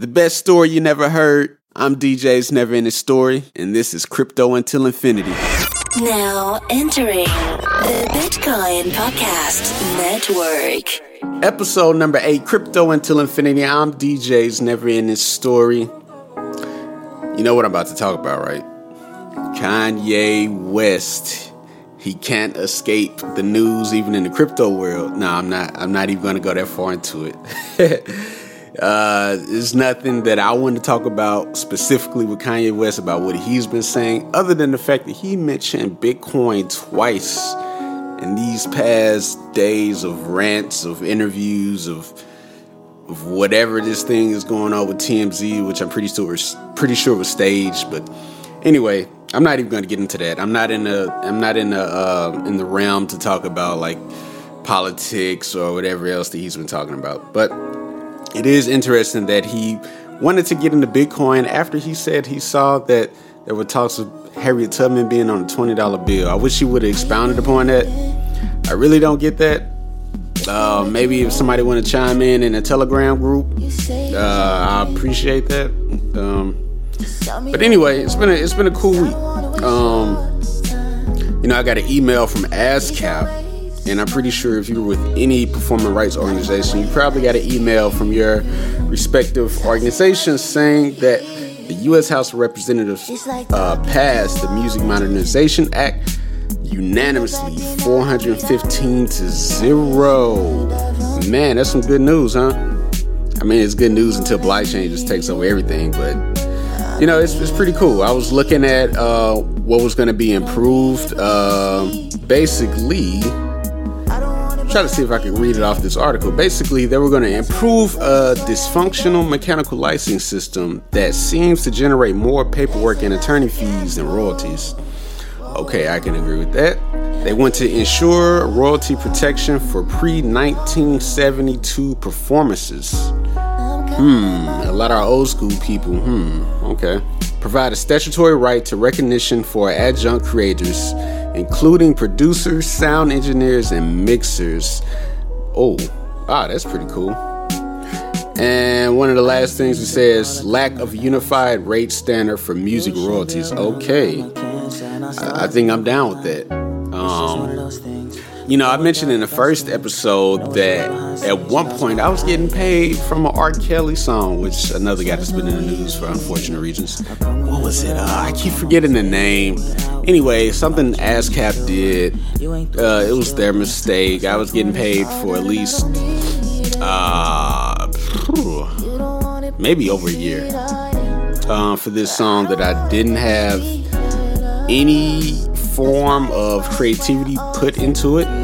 The best story you never heard. I'm DJ's Never Ending Story, and this is Crypto Until Infinity. Now entering the Bitcoin Podcast Network. Episode number eight, Crypto Until Infinity. I'm DJ's Never Ending Story. You know what I'm about to talk about, right? Kanye West. He can't escape the news even in the crypto world. No, I'm not I'm not even gonna go that far into it. uh there's nothing that I want to talk about specifically with Kanye West about what he's been saying, other than the fact that he mentioned Bitcoin twice in these past days of rants, of interviews, of of whatever this thing is going on with TMZ, which I'm pretty sure pretty sure was staged. But anyway, I'm not even going to get into that. I'm not in the I'm not in the uh, in the realm to talk about like politics or whatever else that he's been talking about. But it is interesting that he wanted to get into Bitcoin after he said he saw that there were talks of Harriet Tubman being on a twenty dollar bill. I wish he would have expounded upon that. I really don't get that. Uh, maybe if somebody want to chime in in a Telegram group, uh, I appreciate that. Um, but anyway, it's been a, it's been a cool week. Um, you know, I got an email from ASCAP, and I'm pretty sure if you're with any performing rights organization, you probably got an email from your respective organizations saying that the U.S. House of Representatives uh, passed the Music Modernization Act unanimously 415 to 0 man that's some good news huh i mean it's good news until blockchain just takes over everything but you know, it's, it's pretty cool. I was looking at uh, what was going to be improved. Uh, basically, try to see if I can read it off this article. Basically, they were going to improve a dysfunctional mechanical licensing system that seems to generate more paperwork and attorney fees than royalties. Okay, I can agree with that. They want to ensure royalty protection for pre 1972 performances. Hmm, a lot of our old school people. Hmm, okay. Provide a statutory right to recognition for adjunct creators, including producers, sound engineers, and mixers. Oh, ah, that's pretty cool. And one of the last things it says lack of unified rate standard for music royalties. Okay, I, I think I'm down with that. Um, you know, I mentioned in the first episode that at one point I was getting paid from an R. Kelly song, which another guy that's been in the news for unfortunate reasons. What was it? Uh, I keep forgetting the name. Anyway, something ASCAP did. Uh, it was their mistake. I was getting paid for at least uh, maybe over a year uh, for this song that I didn't have any form of creativity put into it.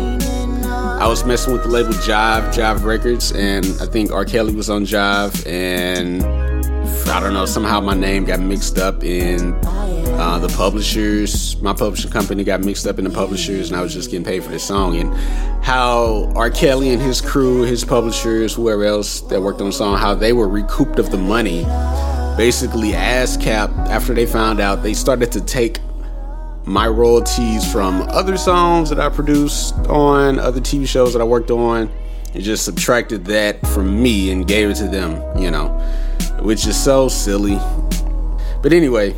I was messing with the label Jive, Jive Records, and I think R. Kelly was on Jive, and I don't know, somehow my name got mixed up in uh, the publishers. My publishing company got mixed up in the publishers, and I was just getting paid for this song. And how R. Kelly and his crew, his publishers, whoever else that worked on the song, how they were recouped of the money. Basically, ASCAP, after they found out, they started to take my royalties from other songs that I produced on other TV shows that I worked on and just subtracted that from me and gave it to them, you know, which is so silly. But anyway,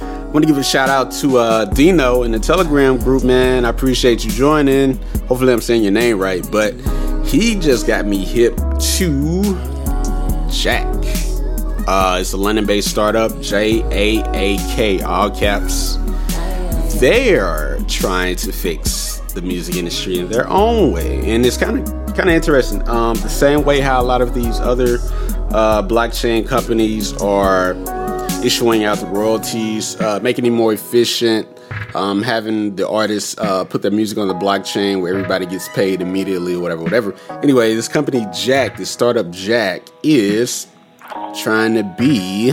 I want to give a shout out to uh, Dino in the Telegram group, man. I appreciate you joining. Hopefully, I'm saying your name right, but he just got me hip to JAAK. Uh, it's a London based startup, J A A K, all caps they're trying to fix the music industry in their own way, and it's kind of kind of interesting. Um, the same way how a lot of these other uh, blockchain companies are issuing out the royalties, uh, making it more efficient, um, having the artists uh, put their music on the blockchain where everybody gets paid immediately or whatever, whatever. Anyway, this company JAAK, this startup JAAK, is trying to be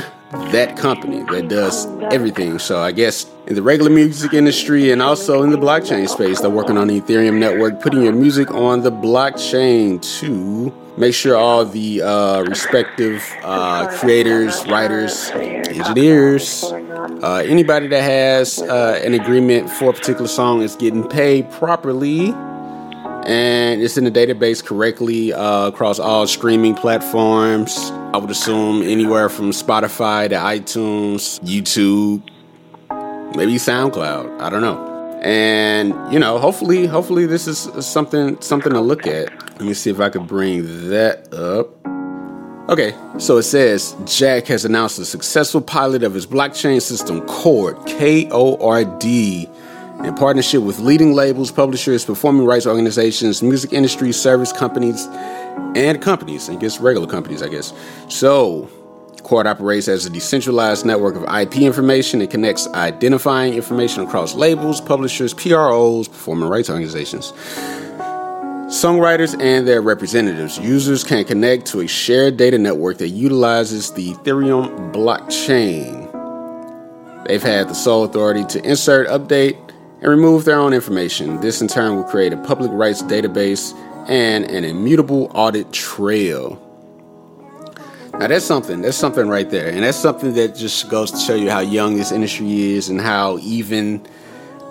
that company that does everything. So I guess in the regular music industry and also in the blockchain space, they're working on the Ethereum network, putting your music on the blockchain to make sure all the uh, respective uh, creators, writers, engineers, uh, anybody that has uh, an agreement for a particular song is getting paid properly and it's in the database correctly uh, across all streaming platforms. I would assume anywhere from Spotify to iTunes, YouTube, maybe SoundCloud. I don't know. And you know, hopefully, hopefully this is something something to look at. Let me see if I could bring that up. Okay, so it says JAAK has announced a successful pilot of his blockchain system, Kord, K O R D, in partnership with leading labels, publishers, performing rights organizations, music industry, service companies, and companies. I guess regular companies, I guess. So, Kord operates as a decentralized network of IP information. It connects identifying information across labels, publishers, PROs, performing rights organizations songwriters and their representatives. Users can connect to a shared data network that utilizes the Ethereum blockchain. They've had the sole authority to insert, update, and remove their own information. This in turn will create a public rights database and an immutable audit trail. Now that's something. That's something right there. And that's something that just goes to show you how young this industry is and how even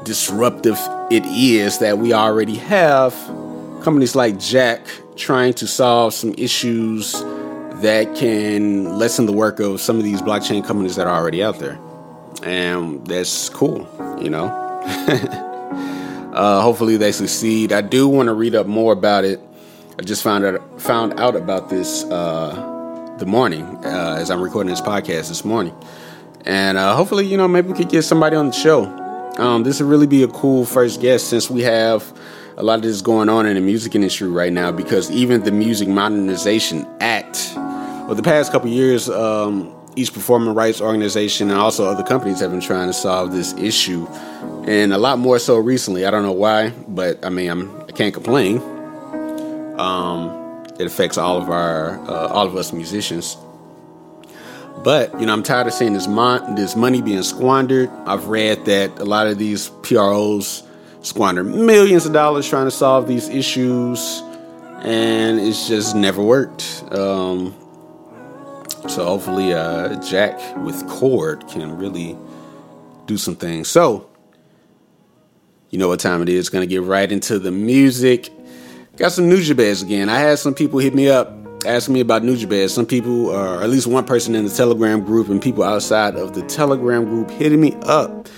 disruptive it is that we already have companies like JAAK trying to solve some issues that can lessen the work of some of these blockchain companies that are already out there. And that's cool, you know. uh, hopefully they succeed. I do want to read up more about it. I just found out found out about this uh, the morning uh, as I'm recording this podcast this morning, and uh, hopefully you know maybe we could get somebody on the show. Um, this would really be a cool first guest since we have a lot of this going on in the music industry right now because even the Music Modernization Act, over the past couple years, um, each performing rights organization and also other companies have been trying to solve this issue, and a lot more so recently. I don't know why, but I mean, I'm, I can't complain. Um, it affects all of our, uh, all of us musicians. But you know, I'm tired of seeing this mon- this money being squandered. I've read that a lot of these PROs squander millions of dollars trying to solve these issues, and it's just never worked. Um, so hopefully, uh, JAAK with Kord can really do some things. So, you know what time it is. Gonna get right into the music. Got some Nujabes again. I had some people hit me up asking me about Nujabes. Some people, or at least one person in the Telegram group, and people outside of the Telegram group hitting me up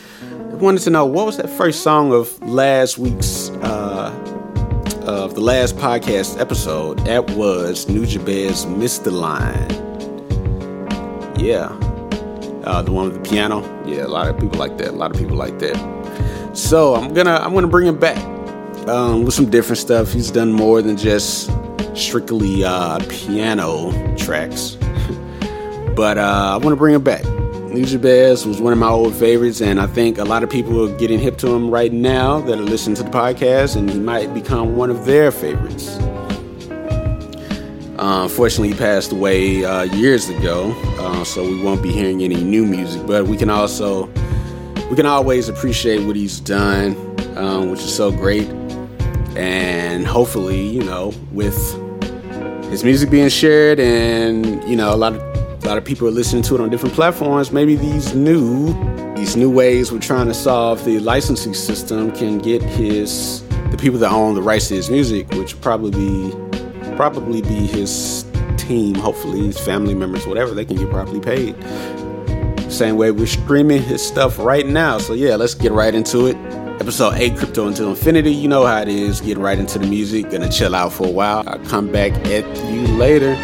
wanted to know what was that first song of last week's uh, of the last podcast episode. That was Nujabes Mr. Line. Yeah. Uh, the one with the piano. Yeah, a lot of people like that. A lot of people like that. So I'm gonna I'm gonna bring him back um, with some different stuff. He's done more than just strictly uh, piano tracks. but uh, I want to bring him back. Nujabes was one of my old favorites, and I think a lot of people are getting hip to him right now that are listening to the podcast, and he might become one of their favorites. Uh, unfortunately, he passed away uh, years ago, uh, so we won't be hearing any new music. But we can also, we can always appreciate what he's done, um, which is so great. And hopefully, you know, with his music being shared, and you know, a lot of a lot of people are listening to it on different platforms. Maybe these new these new ways we're trying to solve the licensing system can get his the people that own the rights to his music, which probably probably be his team, hopefully his family members, whatever, they can get properly paid. Same way we're streaming his stuff right now. So yeah, let's get right into it. Episode 8, Crypto Until Infinity. You know how it is. Getting right into the music. Gonna chill out for a while. I'll come back at you later.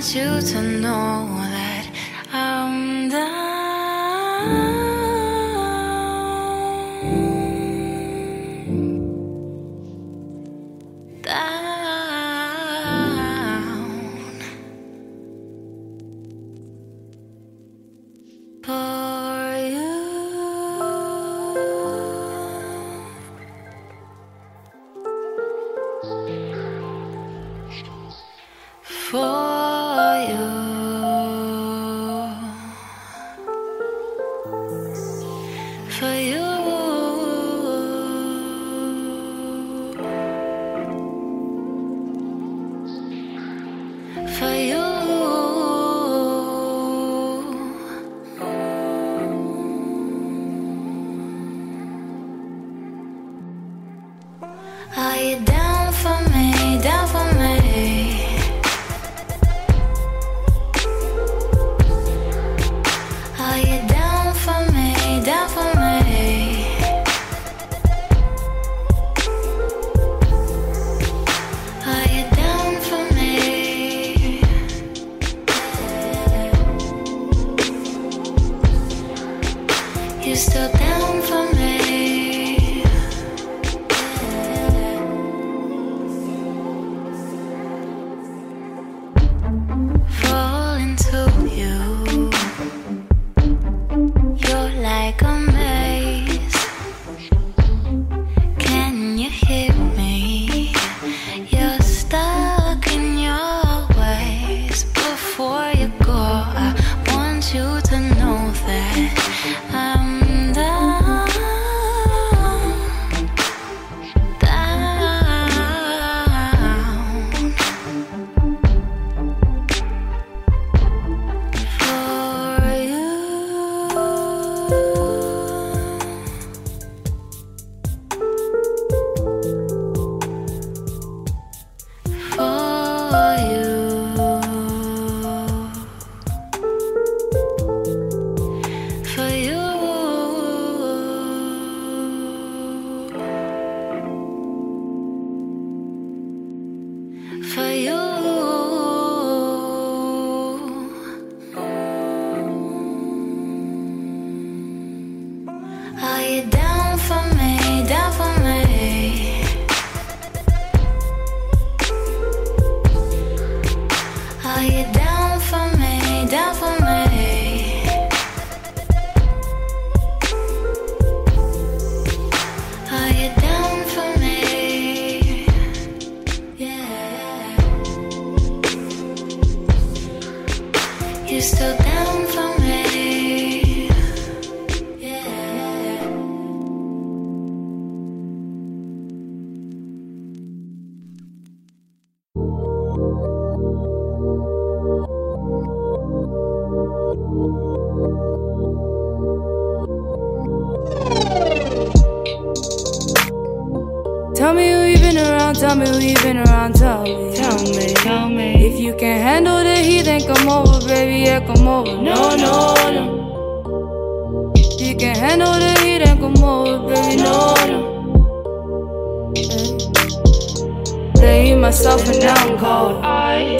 Want you to know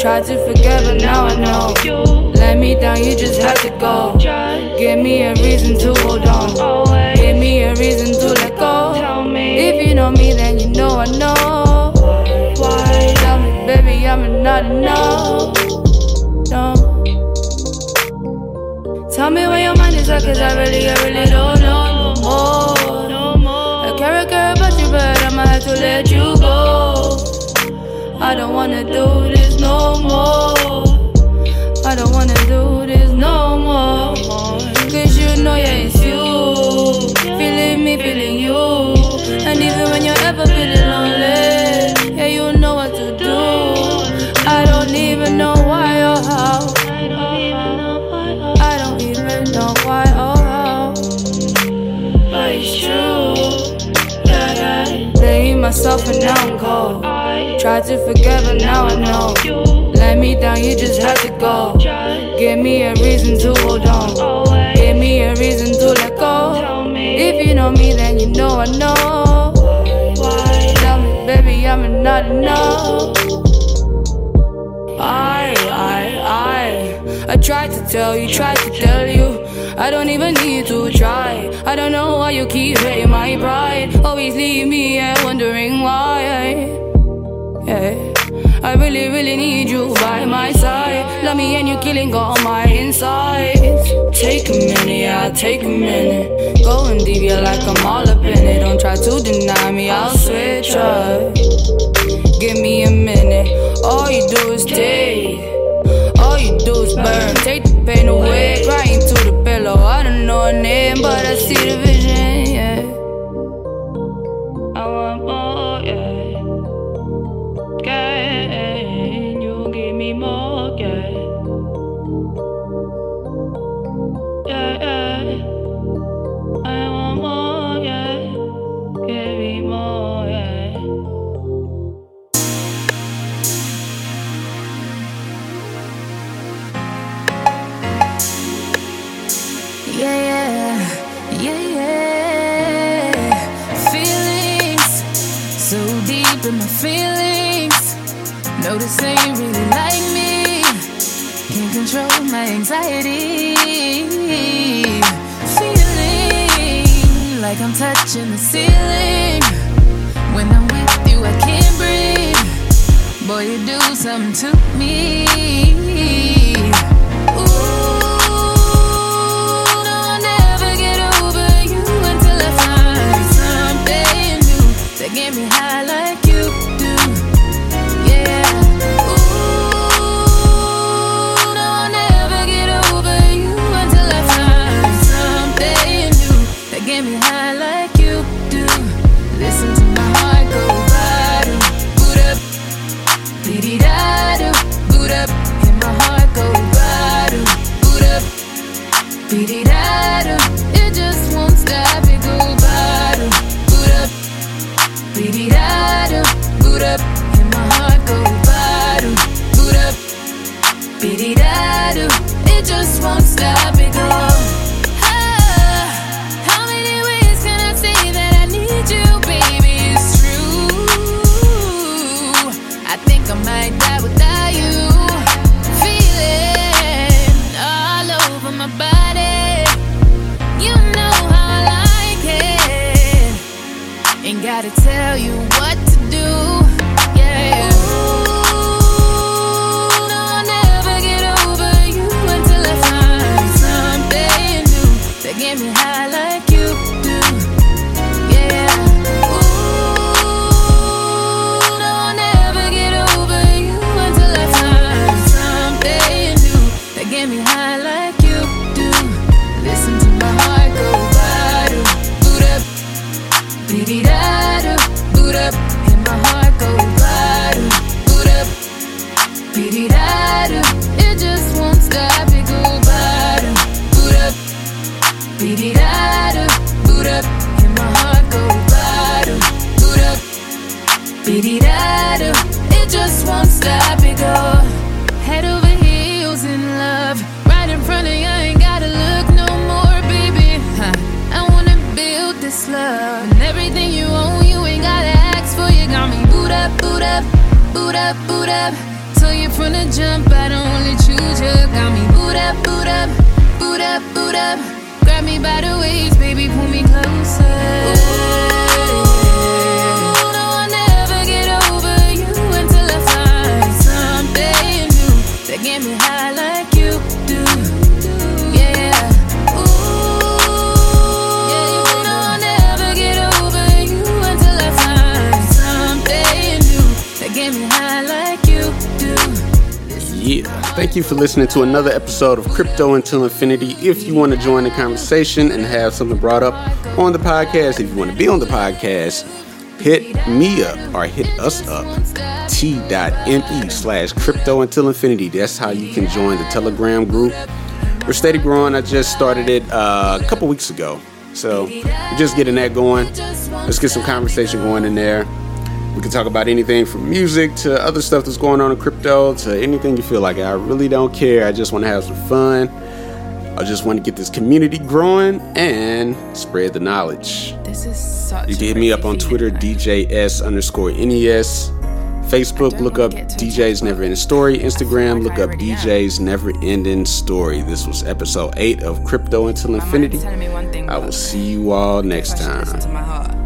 tried to forget, but now I know. Let me down, you just had to go. Give me a reason to hold on. Give me a reason to let go. If you know me, then you know I know. Why? Tell me, baby, I'm not enough. No. Tell me where your mind is at, cause I really, I really don't know no more. No more. I care, care about you, but I'ma have to let you go. I don't wanna do this. Oh. Myself and now I'm cold. Tried to forget, but now I know. Let me down, you just had to go. Give me a reason to hold on. Give me a reason to let go. If you know me, then you know I know. Tell me, baby, I'm not enough. Tried to tell you, tried to tell you. I don't even need to try. I don't know why you keep hurting my pride. Always leave me here wondering why. Yeah. I really, really need you by my side. Love me and you're killing all my insides. Take a minute, yeah, take a minute. Going deep, yeah, like I'm all up in it. Don't try to deny me, I'll switch up. Give me a minute. All you do is take. Burn. Take the pain away. Crying to the pillow. I don't know her name, boot up, boot up. Told you from the jump, I don't only choose you. Got me boot up, boot up, boot up, boot up. Grab me by the waist, baby, pull me closer. Ooh, no, I'll never get over you until I find something new that get me high Thank you for listening to another episode of Crypto Until Infinity. If you want to join the conversation and have something brought up on the podcast, if you want to be on the podcast, hit me up or hit us up. T.me slash crypto until infinity. That's how you can join the Telegram group. We're steady growing. I just started it uh, a couple weeks ago. So we're just getting that going. Let's get some conversation going in there. We can talk about anything from music to other stuff that's going on in crypto to anything you feel like. I really don't care. I just want to have some fun. I just want to get this community growing and spread the knowledge. This is such You can hit me up on Twitter, DJS underscore NES. Facebook, look up DJ's Never Ending Story. Instagram, look up DJ's Never Ending Story. This was episode 8 of Crypto Until Infinity. I will see you all next time. To my heart.